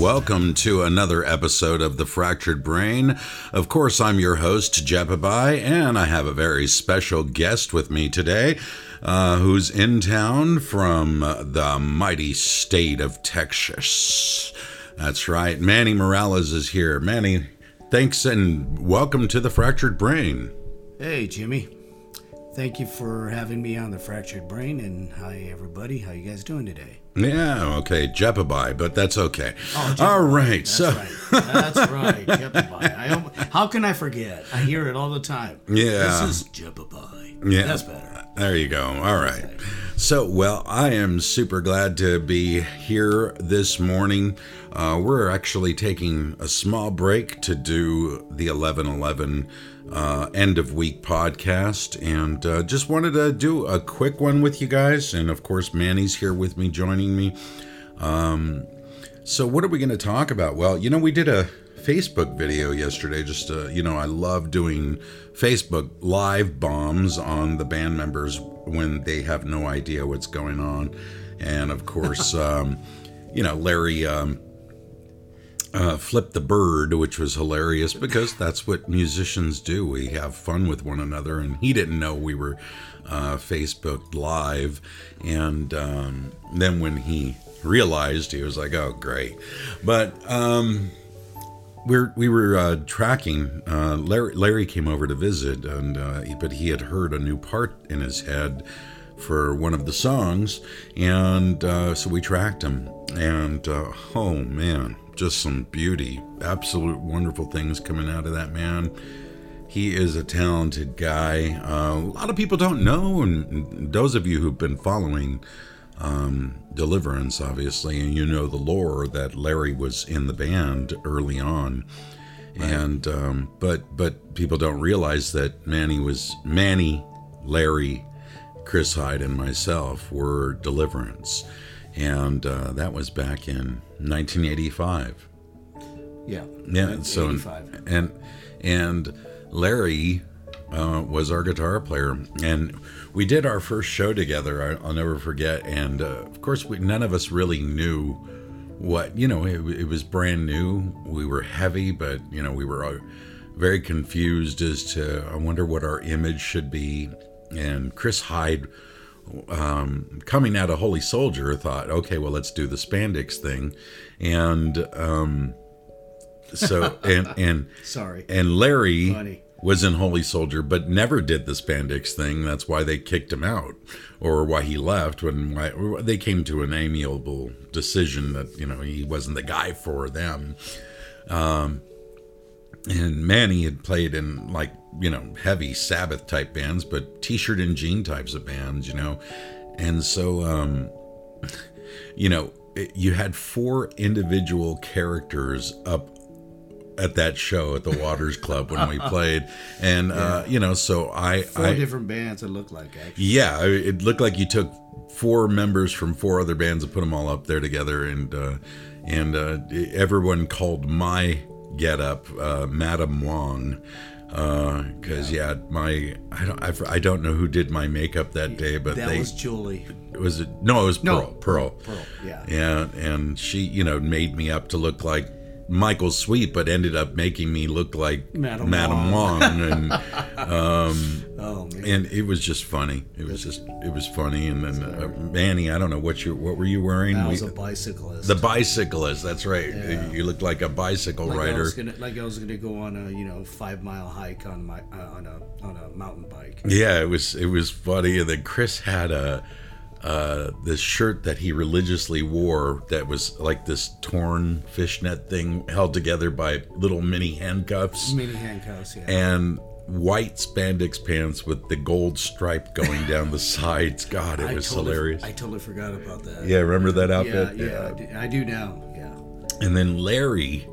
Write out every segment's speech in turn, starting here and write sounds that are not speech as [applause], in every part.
welcome to another episode of The Fractured Brain. Of course, I'm your host, Jepabai, and I have a very special guest with me today uh, who's in town from the mighty state of Texas. That's right, Manny Morales is here. Manny, thanks and welcome to The Fractured Brain. Hey, Jimmy. Thank you for having me on the Fractured Brain, and hi everybody. How you guys doing today? Yeah, okay, Jepabai, but that's okay. Oh, All right, That's so right. That's right. Jepabai. I, how can I forget? I hear it all the time. Yeah. This is Jepabai. Yeah. That's better. There you go. All right. So, well, I am super glad to be here this morning. Uh, we're actually taking a small break to do the 1111 uh, end of week podcast and uh, just wanted to do a quick one with you guys. And of course, Manny's here with me, joining me. Um, so, what are we going to talk about? Well, you know, we did a Facebook video yesterday. Just, uh, you know, I love doing Facebook live bombs on the band members when they have no idea what's going on. And of course, [laughs] um, you know, Larry um, uh, flipped the bird, which was hilarious because that's what musicians do. We have fun with one another. And he didn't know we were uh, Facebook live. And um, then when he realized, he was like, oh, great. But, um, we're, we were uh, tracking. Uh, Larry, Larry came over to visit, and uh, but he had heard a new part in his head for one of the songs, and uh, so we tracked him. And uh, oh man, just some beauty, absolute wonderful things coming out of that man. He is a talented guy. Uh, a lot of people don't know, and those of you who've been following um, Deliverance, obviously, and you know the lore that Larry was in the band early on, and um, but but people don't realize that Manny was Manny, Larry, Chris Hyde, and myself were Deliverance, and uh, that was back in 1985. Yeah. Yeah, so and and Larry uh, was our guitar player, and we did our first show together. I, I'll never forget. And uh, of course, we, none of us really knew what you know. It, it was brand new. We were heavy, but you know, we were uh, very confused as to. I wonder what our image should be. And Chris Hyde, um, coming out of Holy Soldier, thought, okay, well, let's do the spandex thing, and. Um, so [laughs] and and Sorry. and Larry Funny. was in Holy Soldier, but never did the spandex thing. That's why they kicked him out, or why he left. When why, they came to an amiable decision that you know he wasn't the guy for them. Um, and Manny had played in like you know heavy Sabbath type bands, but T-shirt and jean types of bands, you know, and so um, you know it- you had four individual characters up at that show at the Waters Club when we [laughs] played, and uh, you know, so I, Four I different bands it looked like, actually. yeah, it looked like you took four members from four other bands and put them all up there together, and uh, and uh, everyone called my get up uh, Madam Wong. Uh, because yeah. my I don't I, I don't know who did my makeup that day, but That they was Julie. It was it no it was No, Pearl Pearl Pearl, yeah. yeah and she you know made me up to look like Michael Sweet, but ended up making me look like Madam Madam Wong, and [laughs] Oh, man. and it was just funny. It was just it was funny. And then uh, Manny, I don't know what you what were you wearing? I was We- a bicyclist. the bicyclist. That's right. You looked like a bicycle like I rider. was gonna, like I was gonna go on a you know five mile hike on my uh, on a on a mountain bike. Yeah, it was it was funny. And then Chris had a uh, this shirt that he religiously wore that was like this torn fishnet thing held together by little mini handcuffs Mini handcuffs, yeah. and white spandex pants with the gold stripe going down the [laughs] sides. God, it was totally, hilarious. I totally forgot about that. yeah, remember that yeah, outfit? yeah, I do- I do now. Yeah. And then Larry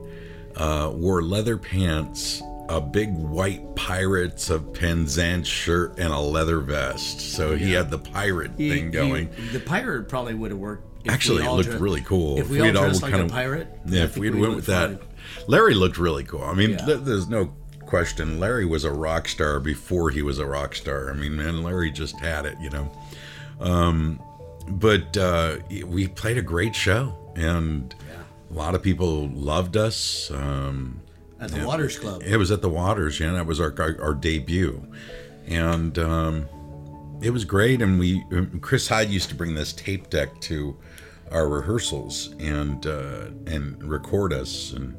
uh, wore leather pants, a big white Pirates of Penzance shirt, and a leather vest. So he had the pirate He- thing he- going. the pirate probably would have worked. if Actually, we it all looked dre- really cool. If we, we'd all all dressed like kind a of- pirate, Yeah, if we'd we went with that. Larry looked really cool. I mean, Yeah. th- there's no question. Larry was a rock star before he was a rock star. I mean, man, Larry just had it, you know. Um, but uh, we played a great show, and Yeah. a lot of people loved us. Um, At the Waters Club. it was at the Waters, yeah. That was our our, our debut, and um, it was great. And we, Chris Hyde used to bring this tape deck to our rehearsals and uh, and record us, and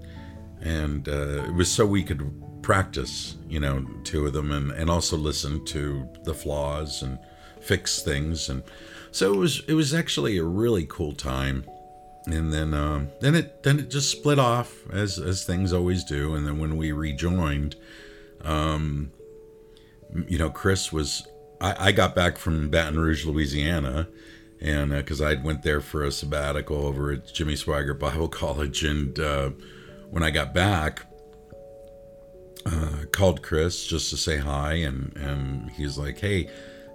and uh, it was so we could practice, you know, two of them, and and also listen to the flaws and fix things, and so it was it was actually a really cool time and then um, then it then it just split off as as things always do. And then when we rejoined um, you know chris was I, I got back from baton rouge louisiana and because i went there for a sabbatical over at jimmy swaggart bible [laughs] college. And uh, when i got back uh, called chris just to say hi. And and he's like hey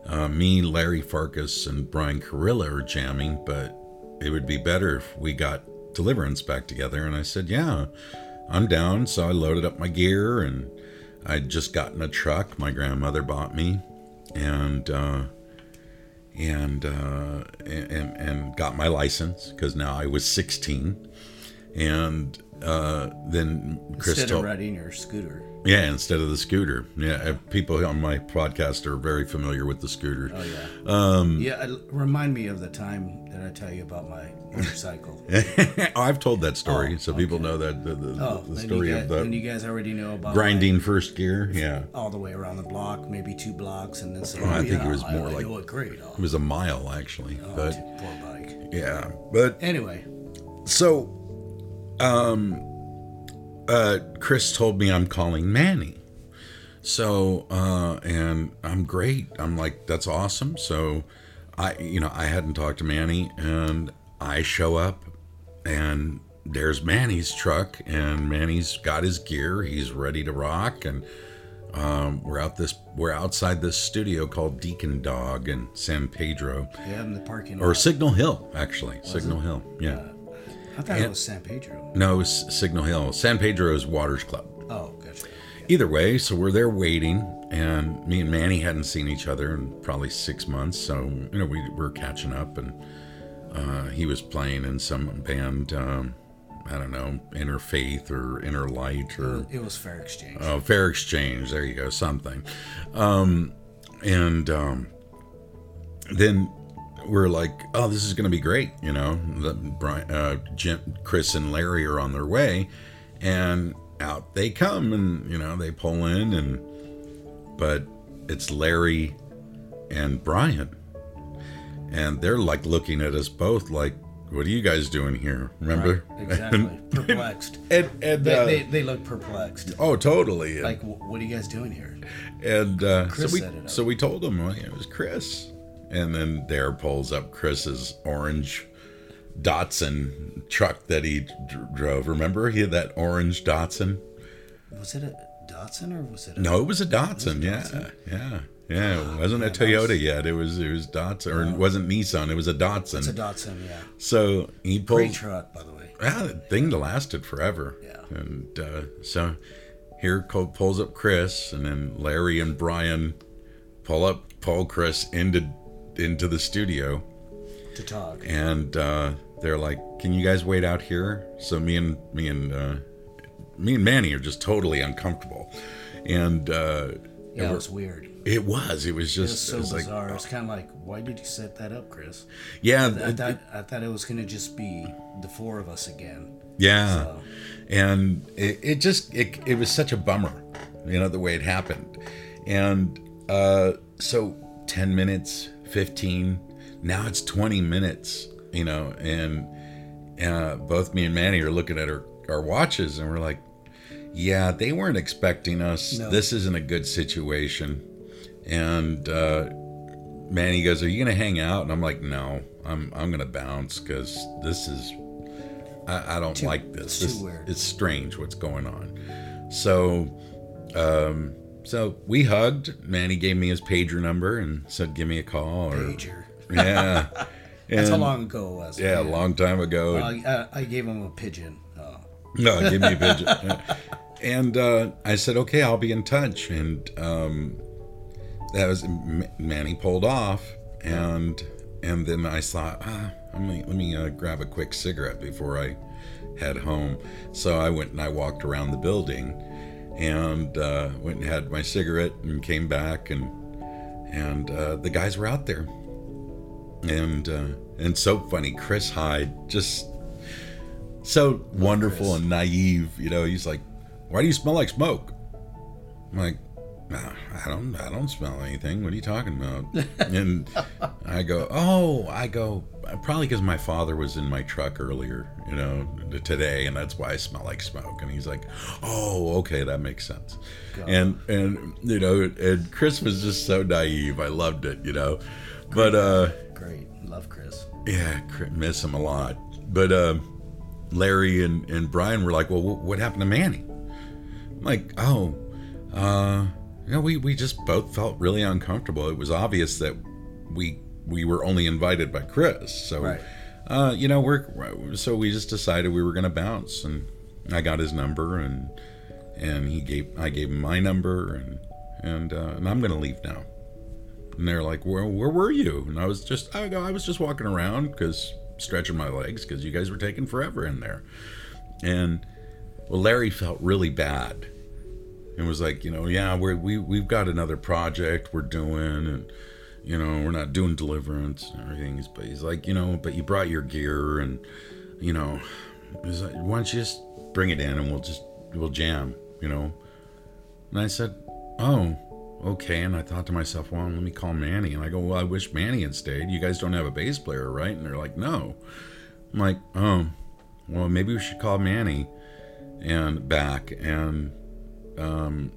uh, me larry farkas and brian Khairullah are jamming but it would be better if we got deliverance back together. And i said yeah i'm down. So i loaded up my gear and i'd just gotten a truck. My grandmother bought me and uh and uh and and got my license because now i was 16 and uh then chris Instead told of riding your scooter. yeah instead of the scooter yeah uh, people on my podcast are very familiar with the scooter Oh yeah. um Yeah. Remind me of the time that I tell you about my motorcycle. [laughs] i've told that story Oh, so people know that the, the, Oh, the story guys, of the you guys already know about grinding first gear yeah all the way around the block, maybe two blocks, and then Oh, I oh, think it was more I, like- I it great. Oh, it was a mile actually oh, but poor bike. yeah but Anyway, so um uh chris told me i'm calling manny. So uh and i'm great. I'm like that's awesome. So i you know i hadn't talked to manny and i show up and there's manny's truck and manny's got his gear. He's ready to rock. And um, we're out this we're outside this studio called deacon dog in san pedro. Yeah, in the parking or signal hill actually. Signal hill yeah I thought it was San Pedro. no, it's Signal Hill. San Pedro's Waters Club. Oh, gotcha. Either way, so we're there waiting, and me and Manny hadn't seen each other in probably six months. So you know we were catching up, and uh, he was playing in some band. Um, I don't know, Inner Faith or Inner Light or It was fair exchange. uh, Fair Exchange. There you go, something. Um, and um, then we're like, oh, this is going to be great. You know, the, Brian, uh, Jim, Chris, and Larry are on their way, and out they come, and you know they pull in, and but it's Larry and Brian, and they're like looking at us both like, what are you guys doing here? Remember? Right, exactly. [laughs] perplexed. [laughs] and and They, uh, they, they look perplexed. oh, totally. Like, what are you guys doing here? And uh, so we set it up. so we told them well, it was Chris, and then Dare pulls up Chris's orange Datsun truck that he dr- drove. Remember, he had that orange Datsun. Was it a Datsun or was it a. No, it was a Datsun. a yeah, Datsun? yeah, yeah. It wasn't a man, that Toyota was- yet. It was it was Datsun, or it wasn't Nissan. It was a Datsun. It's a Datsun, yeah. so he pulled. Great truck, by the way. Yeah, the thing lasted forever. Yeah. And uh, so here Cole pulls up Chris, and then Larry and Brian pull up pull Chris into into the studio, To talk. and uh, they're like, "Can you guys wait out here?" So me and me and uh, me and Manny are just totally uncomfortable, and uh, Yeah, it was weird. it was it was It was just so it was like it's kind of like, why did you set that up, Chris? yeah I it- thought, I thought it was going to just be the four of us again. Yeah. So- And it, it just it, it was such a bummer, you know, the way it happened. And uh so 10 minutes, 15, now it's 20 minutes, you know, and uh both me and Manny are looking at our our watches and we're like, yeah, they weren't expecting us. No. This isn't a good situation. And uh Manny goes, "Are you gonna hang out?" And I'm like, "No, I'm I'm gonna bounce because this is I, I don't Too- like this. it's This-. It's strange what's going on." So, um, so we hugged. Manny gave me his pager number and said, "Give me a call." Or Pager. [laughs] yeah, That's how And- long ago it was. Yeah, a long time ago. Well, I, I gave him a pigeon. Oh. No, give me a pigeon. And uh, I said, okay, I'll be in touch. And um, that was M- Manny pulled off, and and then I thought, ah, let me let me uh, grab a quick cigarette before I head home. So I went and I walked around the building, and uh, went and had my cigarette and came back and and uh, the guys were out there, and uh, and so funny. Chris Hyde just so wonderful Chris. and naive. You know, he's like, "Why do you smell like smoke?" I'm like, "Nah, I don't. I don't smell anything. What are you talking about?" [laughs] and I go, "Oh, I go." Probably because my father was in my truck earlier, you know, today, and that's why I smell like smoke. And he's like, "Oh, okay, that makes sense." And and you know, and Chris was just so naive. I loved it, you know. But uh, Great. Love Chris. yeah, miss him a lot. But uh, Larry and, and Brian were like, well, what happened to Manny? I'm like, oh, uh, you know, we, we just both felt really uncomfortable. It was obvious that we we were only invited by Chris. So, Right. uh, you know, we're so we just decided we were going to bounce, and I got his number, and and he gave I gave him my number, and and uh, and I'm going to leave now. And they're like, "Where where were you?" And I was just I I was just walking around because stretching my legs because you guys were taking forever in there. And well, Larry felt really bad and was like, you know, yeah, we're, we we've got another project we're doing, and you know, we're not doing deliverance and everything. But he's like, you know, but you brought your gear, and you know, he's like, why don't you just bring it in and we'll just we'll jam, you know? And I said, oh, okay. And I thought to myself, well, let me call Manny. And I go, well, I wish Manny had stayed. You guys don't have a bass player, right? And they're like, no. I'm like, oh, well, maybe we should call Manny and back. And um,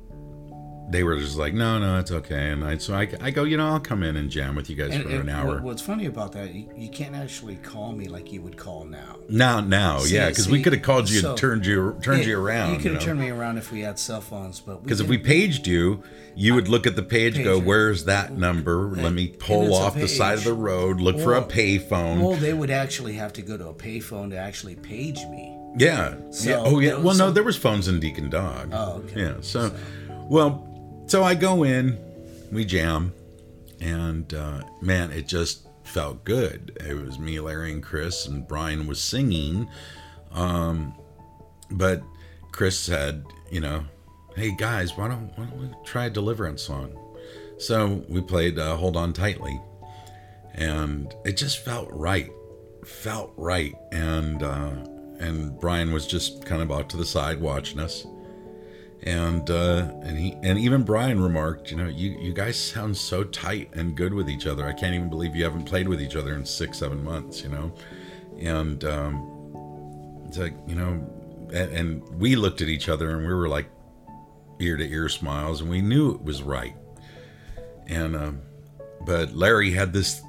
they were just like, no, no, it's okay. And I, so I, I go, you know, I'll come in and jam with you guys And, for and an hour. what's funny about that, you, you can't actually call me like you would call now. now, now, See- yeah, because we could have called you so- and turned you, turned you around. You could have know? turned me around if we had cell phones, but Because if we paged you, you would look at the page, go, "Where's that number? Let me pull off the side of the road, look for a payphone." well, they would actually have to go to a payphone to actually page me. yeah, So, yeah. Oh, yeah. Well, no, there was phones in Deacon Dog. Oh, okay. Yeah. So, well, so I go in, we jam, and uh, man, it just felt good. It was me, Larry, and Chris, and Brian was singing. Um, but Chris said, you know, hey guys, why don't why don't we try a deliverance song? So we played uh, "Hold On Tightly," and it just felt right, felt right. And uh, and Brian was just kind of out to the side watching us, and uh, and he and even Brian remarked, you know, you you guys sound so tight and good with each other. I can't even believe you haven't played with each other in six seven months, you know, and um, it's like you know, and, and we looked at each other and we were like ear to ear smiles, and we knew it was right. And um, but Larry had this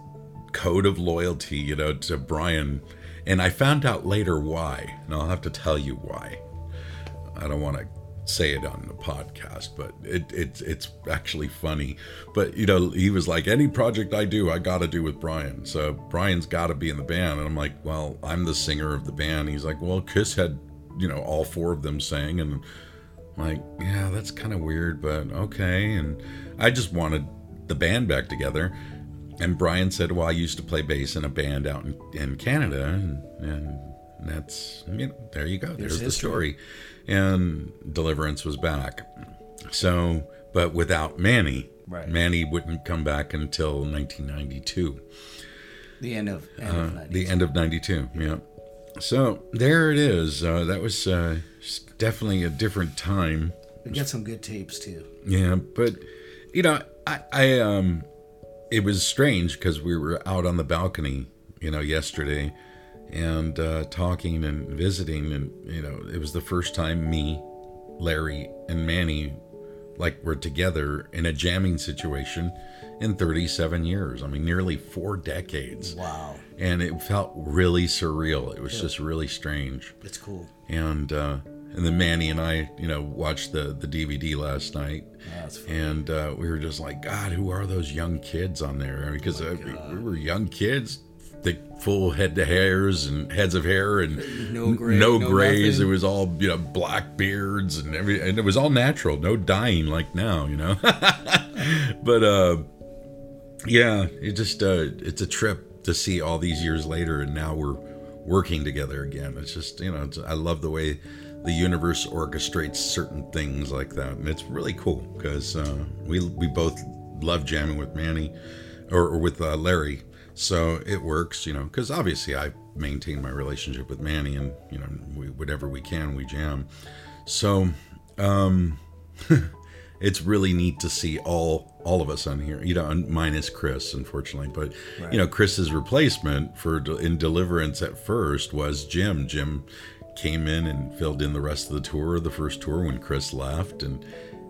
code of loyalty, you know, to Brian, and I found out later why, and I'll have to tell you why. I don't want to say it on the podcast, but it, it it's actually funny. But you know, he was like, any project I do, I got to do with Brian. So Brian's got to be in the band, and I'm like, well, I'm the singer of the band. He's like, well, Kiss had, you know, all four of them sang, and I'm like, yeah, that's kind of weird, but okay. And I just wanted the band back together. And Brian said, well, I used to play bass in a band out in, in Canada, and, and that's you know, there you go. There's, the history. story. And Deliverance was back. So, but without Manny, Right. Manny wouldn't come back until 1992 The end of end of Uh, the end of 92 yeah so there it is uh, that was uh, definitely a different time we got some good tapes too. yeah but you know i i um it was strange because we were out on the balcony you know yesterday and uh talking and visiting and you know it was the first time me larry and manny like were together in a jamming situation in 37 years i mean nearly four decades Wow, and it felt really surreal. It was just really strange. it's cool. And uh, and then Manny and I, you know, watched the the DVD last night, Yeah, that's fun. and uh, we were just like, God, who are those young kids on there? Because uh, we- we were young kids, thick, full head to hairs and heads of hair and No gray, no no grays. nothing. it was all you know black beards and every, and it was all natural, no dyeing like now, you know. [laughs] but uh, yeah, it just uh, it's a trip to see all these years later, and now we're working together again. It's just you know, it's, I love the way the universe orchestrates certain things like that, and it's really cool because uh, we we both love jamming with Manny or, or with uh, Larry, so it works, you know. Because obviously I maintain my relationship with Manny, and you know, we, whatever we can, we jam. So. Um, [laughs] it's really neat to see all all of us on here. You know, minus Chris, unfortunately, but right. you know, Chris's replacement for in Deliverance at first was Jim. Jim came in and filled in the rest of the tour, the first tour when Chris left, and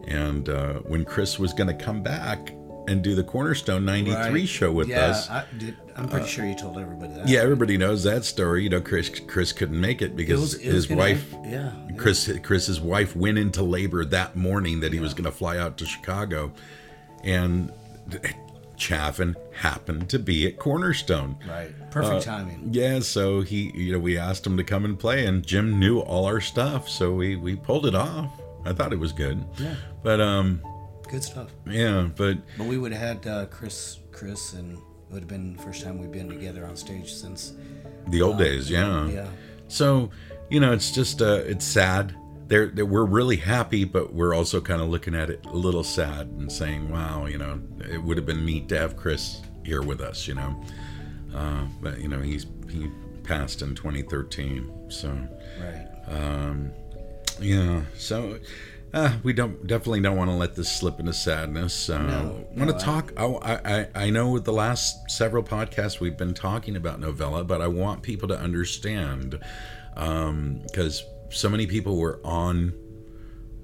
and uh, when Chris was going to come back and do the Cornerstone '93 right. show with yeah, us. I am pretty uh, sure you told everybody that. Yeah, everybody knows that story. You know, Chris Chris couldn't make it because it was, it his wife, yeah, Chris Chris's wife went into labor that morning that he yeah. was going to fly out to Chicago, and Chaffin happened to be at Cornerstone. Right, perfect uh, timing. Yeah, so he, you know, we asked him to come and play, and Jim knew all our stuff, so we we pulled it off. I thought it was good. Yeah, but um good stuff. Yeah, but but we would have had uh, Chris, Chris, and it would have been the first time we've been together on stage since the old uh, days. Yeah, yeah. So you know, it's just uh, it's sad. They're, they're, we're really happy, but we're also kind of looking at it a little sad and saying, "Wow, you know, it would have been neat to have Chris here with us." You know, uh, but you know, he's he passed in 2013, so right. Um, yeah, so uh, we don't definitely don't want to let this slip into sadness. Uh, no, want to talk? I, I I know the last several podcasts we've been talking about novella, but I want people to understand because um, so many people were on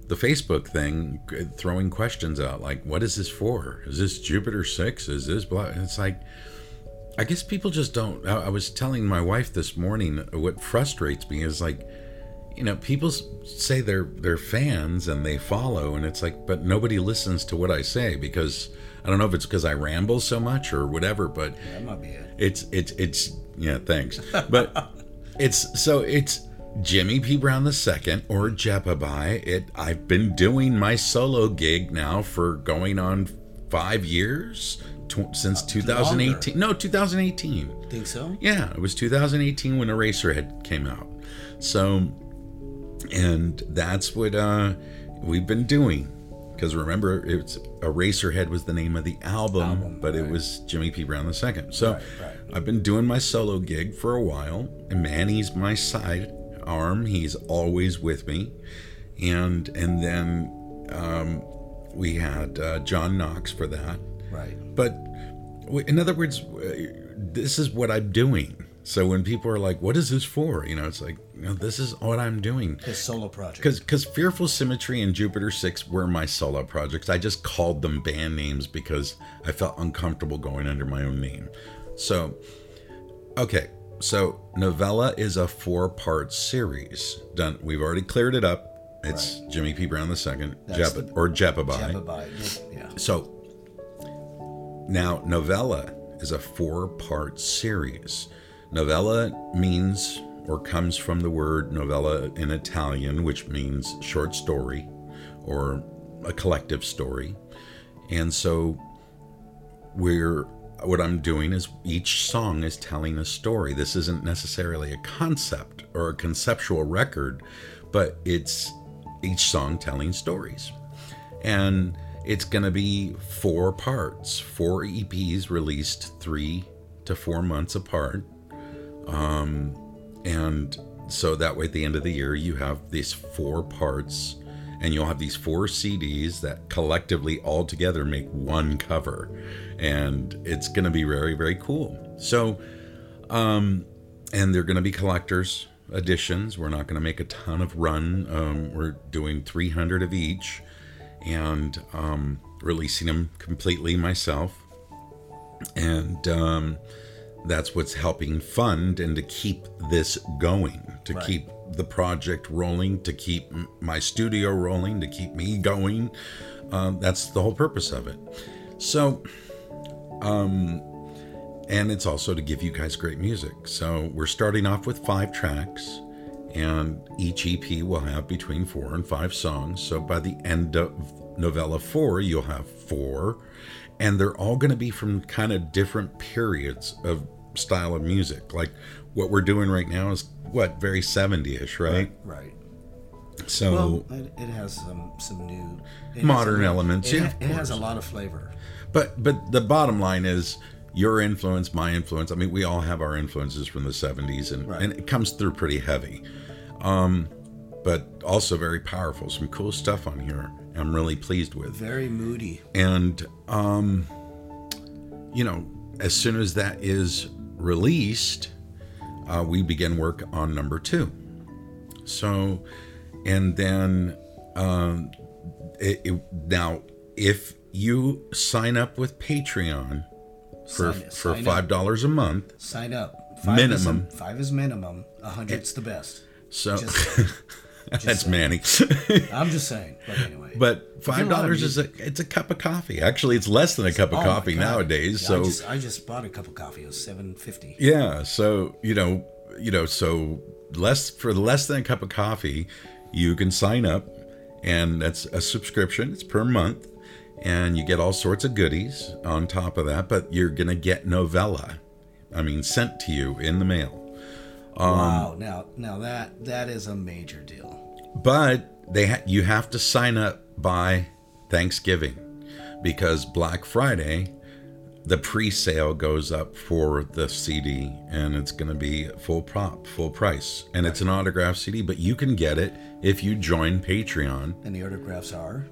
the Facebook thing throwing questions out like, "What is this for? Is this Jupiter six? Is this blah?" And it's like. I guess people just don't. I, I was telling my wife this morning what frustrates me is like you know, people say they're they're fans and they follow, and it's like, but nobody listens to what I say because I don't know if it's because I ramble so much or whatever, but yeah, that might be it. It's it's it's yeah, thanks, but [laughs] it's so it's Jimmy P Brown the second or Jepabai. It I've been doing my solo gig now for going on five years. since uh, 2018 no 2018 think so yeah it was 2018 when eraserhead came out so and that's what uh, we've been doing. Because remember, it's Eraserhead was the name of the album, album but right. it was Jimmy P. Brown II. So right, right. I've been doing my solo gig for a while, and Manny's my side arm. He's always with me, and and then um, we had uh, John Knox for that. Right. But in other words, this is what I'm doing. So when people are like, "What is this for?" You know, it's like, you know, this is what I'm doing. His solo project. Because because Fearful Symmetry and Jupiter Six were my solo projects. I just called them band names because I felt uncomfortable going under my own name. So, okay, so novella is a four-part series. Done. We've already cleared it up. It's right. Jimmy P. Brown the second, Jep- or Jepabai. Yeah. So now novella is a four-part series. Novella means or comes from the word novella in Italian, which means short story or a collective story. And so we're what I'm doing is each song is telling a story. This isn't necessarily a concept or a conceptual record, but it's each song telling stories. And it's going to be four parts, four EPs released three to four months apart. Um, and so that way, at the end of the year, you have these four parts, and you'll have these four CDs that collectively all together make one cover. And it's going to be very, very cool. So, um, and they're going to be collectors editions. We're not going to make a ton of run. Um, we're doing 300 of each and um, releasing them completely myself. And um, that's what's helping fund and to keep this going, to right. keep the project rolling, to keep my studio rolling, to keep me going. Uh, that's the whole purpose of it. So, um, and it's also to give you guys great music. So we're starting off with five tracks, and each EP will have between four and five songs. So by the end of novella four, you'll have four, and they're all going to be from kind of different periods of style of music. Like what we're doing right now is what very 70ish, right? Right. So Well, it, has some some new Modern a- elements, It, yeah, it has a lot of flavor. But but the bottom line is your influence, my influence. I mean, we all have our influences from the '70s, and Right. and it comes through pretty heavy, um, but also very powerful. Some cool stuff on here. I'm really pleased with, Very moody. and um, you know, as soon as that is released, uh, we begin work on number two. So, and then um, it, it, now if you sign up with Patreon for Sign- for sign five dollars a month, Sign up. Five Minimum. Is a, five is minimum. A hundred's the best. so Just- [laughs] that's Manny. I'm just saying. But anyway. [laughs] but five a lot of dollars is a it's a cup of coffee. Actually, it's less than a cup of Oh coffee nowadays. Yeah, so I just, I just bought a cup of coffee. It was seven fifty. Yeah, so you know, you know, so less for less than a cup of coffee, you can sign up, and that's a subscription. It's per month, and you get all sorts of goodies on top of that. But you're gonna get novella, I mean, sent to you in the mail. Um, wow. Now now that that is a major deal. But they ha- you have to sign up by Thanksgiving, because Black Friday. The pre-sale goes up for the CD, and it's going to be full prop, full price, and it's an autograph CD. But you can get it if you join Patreon. And the autographs are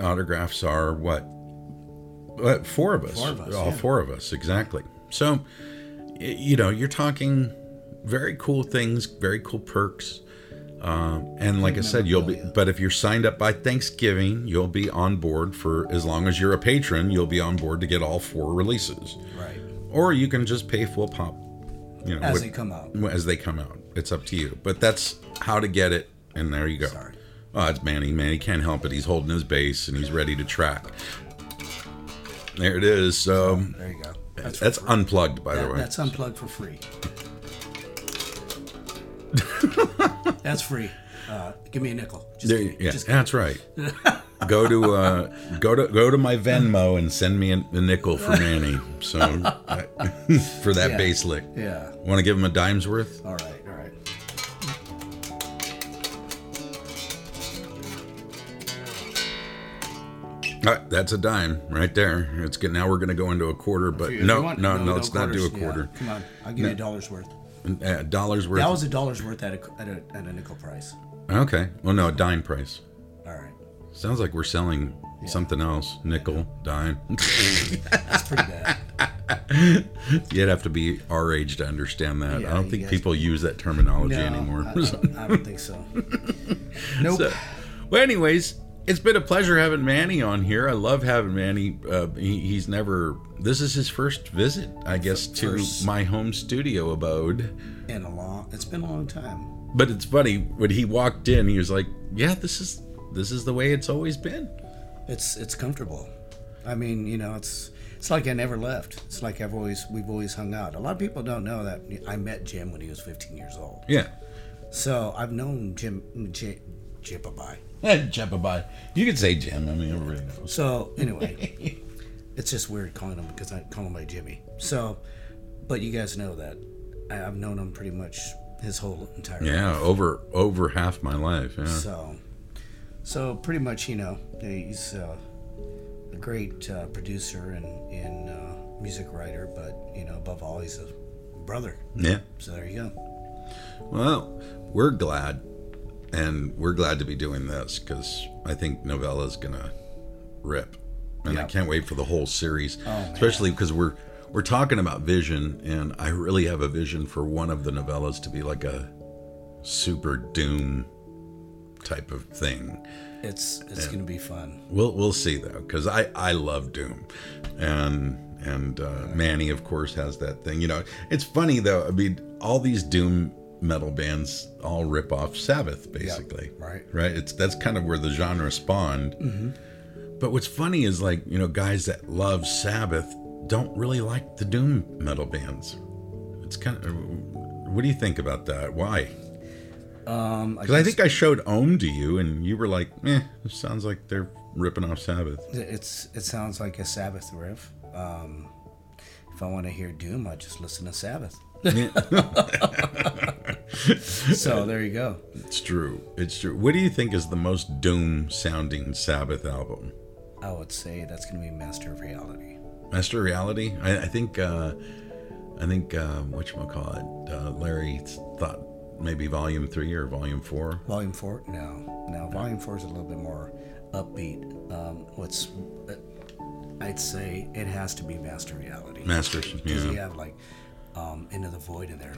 Autographs are what? What four of us? Four of us, All yeah. four of us, exactly. So, you know, you're talking very cool things, very cool perks. Um, and like I said, you'll be. But if you're signed up by Thanksgiving, you'll be on board for as long as you're a patron. You'll be on board to get all four releases, right or you can just pay full pop. You know, as with- they come out. as they come out. It's up to you. But that's how to get it, and there you go. Sorry. Oh, it's Manny. Manny can't help it. He's holding his bass and he's ready to track. There it is. So There you go. That's, that's unplugged, by the way. that's unplugged for free. [laughs] that's free. Uh, give me a nickel. Just There, kidding. yeah, Just kidding. that's right. go to uh, go to go to my Venmo and send me a, a nickel for Manny. So [laughs] uh, [laughs] for that Yeah. bass lick, Yeah. want to give him a dime's worth? All right. All right. Uh, that's a dime right there. It's good. Now we're going to go into a quarter, but you no, want- no, no, let's not do a quarters. Yeah, quarter. Come on. I'll give you a dollar's worth. Uh, dollars worth. That was a dollar's worth at a, at a, at a nickel price. okay. Well, no, a dime price. All right. Sounds like we're selling something else. Nickel, dime. [laughs] That's pretty bad. [laughs] You'd have to be our age to understand that. Yeah, I don't think guys- people use that terminology No, anymore. I, I don't, I don't think so. [laughs] Nope. So- well, anyways, it's been a pleasure having Manny on here. I love having Manny. Uh, he, he's never. This is his first visit, I guess, to First. my home studio abode. in a long. It's been a long time. But it's funny when he walked in, he was like, "Yeah, this is this is the way it's always been." It's it's comfortable. I mean, you know, it's it's like I never left. It's like I've always we've always hung out. A lot of people don't know that I met Jim when he was 15 years old. Yeah. So I've known Jim J, Jipabai. Jepabai. You could say Jim. I mean, everybody knows. So anyway, [laughs] it's just weird calling him because I call him by Jimmy. So, but you guys know that I, I've known him pretty much his whole entire Yeah, life. over over half my life. Yeah. So, so pretty much, you know, he's uh, a great uh, producer and, and uh, music writer, but you know, above all, he's a brother. Yeah. So there you go. Well, we're glad, and we're glad to be doing this because I think Novella's gonna rip, and I can't wait for the whole series, Oh, especially because we're we're talking about vision, and I really have a vision for one of the novellas to be like a super doom type of thing. It's it's gonna be fun. We'll we'll see though, because I I love Doom, and and uh, Manny of course has that thing. You know, it's funny though. I mean, all these Doom metal bands all rip off Sabbath basically, right. Right. It's that's kind of where the genre spawned. But what's funny is like you know guys that love Sabbath don't really like the Doom metal bands. It's kind of. What do you think about that? Why? Um, I Because I think I showed Om to you, and you were like, "Eh, it sounds like they're ripping off Sabbath." it's it sounds like a Sabbath riff. Um, if I want to hear doom, I just listen to Sabbath. [laughs] [laughs] [laughs] so there you go. It's true. It's true. What do you think is the most doom sounding Sabbath album? I would say that's going to be Master of Reality. Master of Reality. I, I think. Uh, I think uh, what you call it. Uh, Larry thought maybe Volume Three or Volume Four. Volume Four. No, no. Volume Four is a little bit more upbeat. Um, what's uh, I'd say it has to be Master Reality. Masters. Because Yeah. you have like um, Into the Void in there.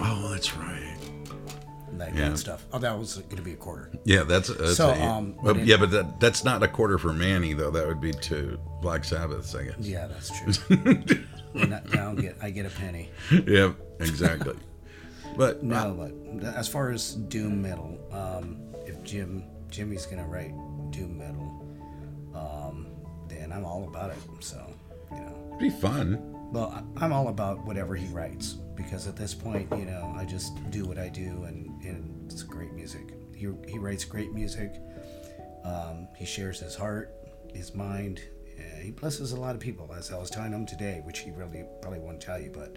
Oh, that's right. That Yeah. kind of stuff. Oh, that was going to be a quarter. Yeah, that's, that's So, a- um, well, but it- yeah, but that, that's not a quarter for Manny though. That would be to Black Sabbath, I guess. Yeah, that's true. [laughs] and I, get I get a penny. yep, exactly. [laughs] but No, but as far as doom metal, um, if Jim Jimmy's gonna write doom metal, um, then I'm all about it. So, you know, it'd be fun. well, I'm all about whatever he writes because at this point, you know, I just do what I do, and, and it's great music. He he writes great music. Um, he shares his heart, his mind. Uh, he blesses a lot of people, as I was telling him today, which he really probably won't tell you. But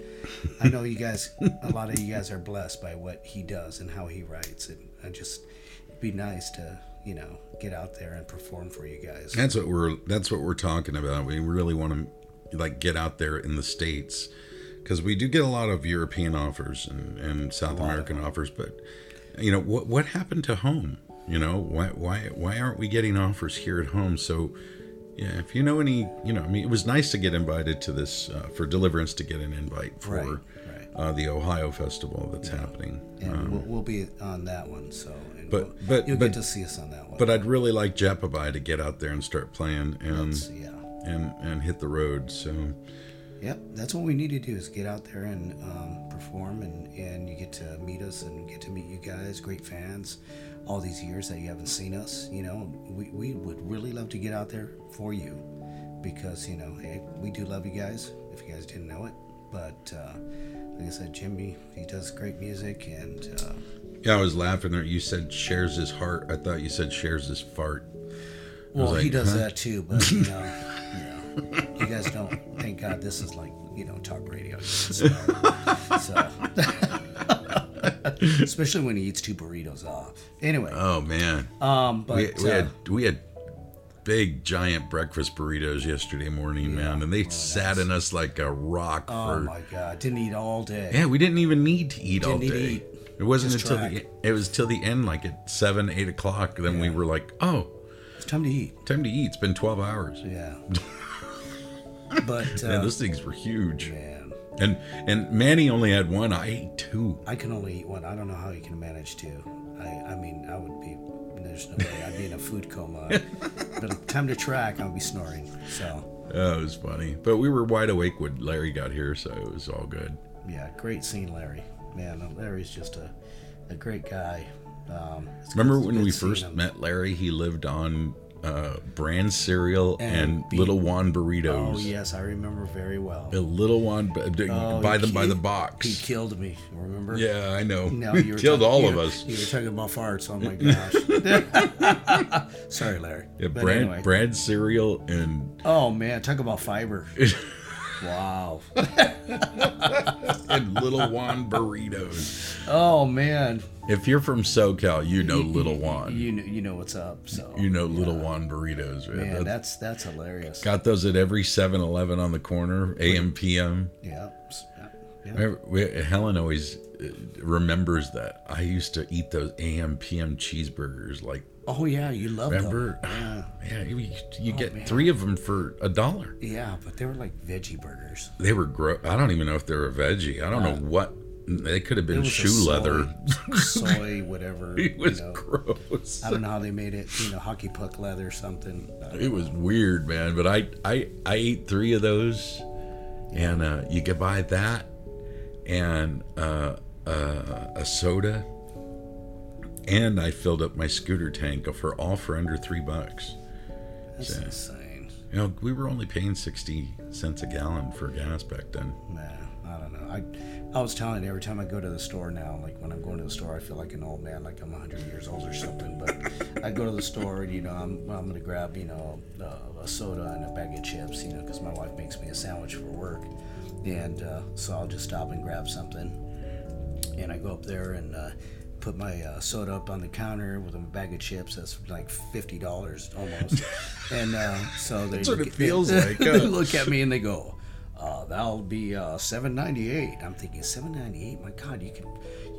I know you guys, a lot of you guys are blessed by what he does and how he writes. And I just, it'd be nice to, you know, get out there and perform for you guys. That's what we're that's what we're talking about. We really want to like get out there in the states because we do get a lot of European offers and, and South American offers, but you know what what happened to home? You know why why why aren't we getting offers here at home? So yeah, if you know any, you know, I mean, it was nice to get invited to this uh, for Deliverance to get an invite for Right, right. Uh, the Ohio Festival that's happening. and we'll, we'll be on that one. So, and Um, But- we'll- but- you'll but- get to see us on that one. But I'd really like Japabai to get out there and start playing and yeah. and and hit the road. So. Yep, that's what we need to do is get out there and um, perform, and, and you get to meet us and get to meet you guys, great fans, all these years that you haven't seen us. You know, we, we would really love to get out there for you because, you know, hey, we do love you guys, if you guys didn't know it. But uh, like I said, Jimmy, he does great music, and uh, Yeah, I was laughing there. You said shares his heart. I thought you said shares his fart. well, he does huh? that too. But you know, [laughs] you guys don't. Thank God, this is like you know talk radio. [laughs] So, so. [laughs] especially when he eats two burritos off. Anyway, Oh man, um, but we, we uh, had we had big giant breakfast burritos yesterday morning, man, and they sat in us like a rock oh for. my God, didn't eat all day. Yeah, we didn't even need to eat all Didn't need to day. eat. It wasn't Just until the it was till the end, like at seven, eight o'clock. Then we were like, "Oh, It's time to eat. time to eat." It's been twelve hours. Yeah. [laughs] but [laughs] uh, Man, those things were huge. man, And and Manny only had one. I ate two. I can only eat one. I don't know how you can manage to. I, I mean, I would be. There's no way I'd be in a food coma. [laughs] but time to track, I'll be snoring. So. Oh, it was funny. But we were wide awake when Larry got here, so it was all good. Yeah, great seeing Larry. Man, Larry's just a, a great guy. Um, Remember good- when we first him. met Larry? He lived on uh, brand cereal and, And beef. Little Juan burritos. Oh yes, I remember very well. A Little Juan, Oh, buy he them by the box. He killed me. Remember? Yeah, I know. No, [laughs] you were killed talking- all you of us. You were talking about farts. Oh my gosh. [laughs] Sorry, Larry. Yeah, But brand anyway. brand cereal and Oh man, talk about fiber. [laughs] wow. and Little Juan burritos. Oh man. If you're from SoCal, you know Little Juan. You know, you know what's up. So You know Little Juan burritos, man, That's- that's that's hilarious. got those at every 7-Eleven on the corner, AM PM. Yeah. Yeah. yeah. We, Helen always uh, remembers that. I used to eat those AM PM cheeseburgers. Like, Oh yeah, you love remember? them. Yeah. Yeah, you, you get Oh, man. three of them for a dollar. Yeah, but they were like veggie burgers. They were gross. I don't even know if they were veggie. I don't know what. They could have Uh, been shoe soy- leather. soy, [laughs] whatever. It was you know. gross. I don't know how they made it. You know, hockey puck leather or something. It was weird, man. But I I I ate three of those, and uh, you could buy that and uh, uh, a soda, and I filled up my scooter tank for all for under three bucks. That's So- insane. You know, we were only paying 60 cents a gallon for gas back then. Nah, I don't know. I I was telling you, every time I go to the store now, like when I'm going to the store, I feel like an old man, like I'm 100 years old or something. But I go to the store and, you know, I'm, I'm going to grab, you know, uh, a soda and a bag of chips, you know, because my wife makes me a sandwich for work. And uh, so I'll just stop and grab something. And I go up there and uh, put my uh, soda up on the counter with a bag of chips. That's like fifty dollars almost. [laughs] and uh, so they what it look- feels they, like, [laughs] They look at me and they go, uh, "That'll be uh, seven ninety eight. I'm thinking seven ninety eight. My God, you can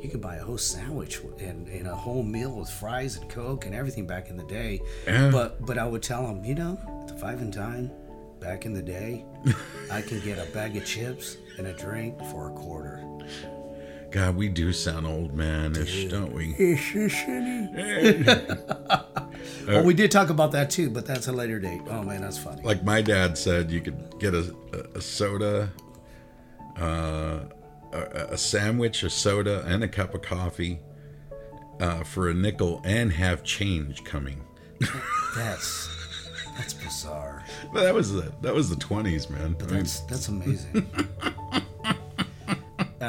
you can buy a whole sandwich and, and a whole meal with fries and coke and everything back in the day. Yeah. But but I would tell them, you know, the five and dime back in the day, [laughs] I can get a bag of chips and a drink for a quarter. God, we do sound old man-ish, don't we? [laughs] well, we did talk about that too, but that's a later date. Oh man, that's funny. Like my dad said, you could get a, a, soda, uh, a, a sandwich, a soda, and a cup of coffee uh, for a nickel and have change coming. [laughs] That's that's bizarre. But that was the that was the twenties, man. I mean, That's that's amazing. [laughs]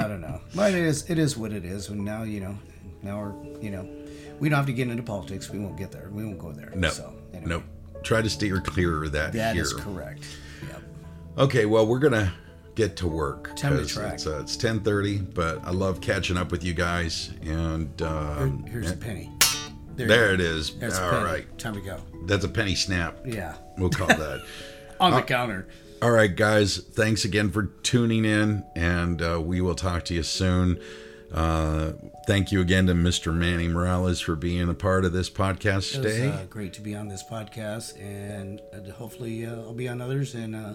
I don't know, but it is it is what it is. And now you know, now we're you know, we don't have to get into politics. We won't get there. We won't go there. no, So, anyway, no. Try to steer clear of that, That here. is correct. Yep. Okay, well, we're gonna get to work. Time to track. It's, uh, it's ten thirty, but I love catching up with you guys. And um, Here's a penny. you there go. it is. There's a penny. right, Time to go. that's a penny snap. Yeah. We'll call that. [laughs] On Uh, the counter. All right, guys. Thanks again for tuning in, and uh, we will talk to you soon. Uh, thank you again to Mr. Manny Morales for being a part of this podcast It was today. uh, great to be on this podcast, and uh, hopefully uh, I'll be on others. And uh,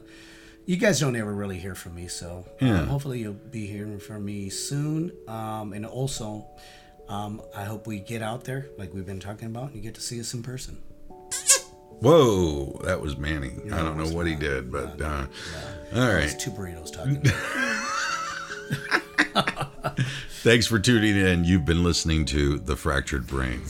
you guys don't ever really hear from me, so uh, Yeah. hopefully you'll be hearing from me soon. Um, and also, um, I hope we get out there, like we've been talking about, and you get to see us in person. Whoa, that was Manny. I don't know what he did, but No, uh, no, all right. two burritos talking. [laughs] Thanks for tuning in. You've been listening to The Fractured Brain.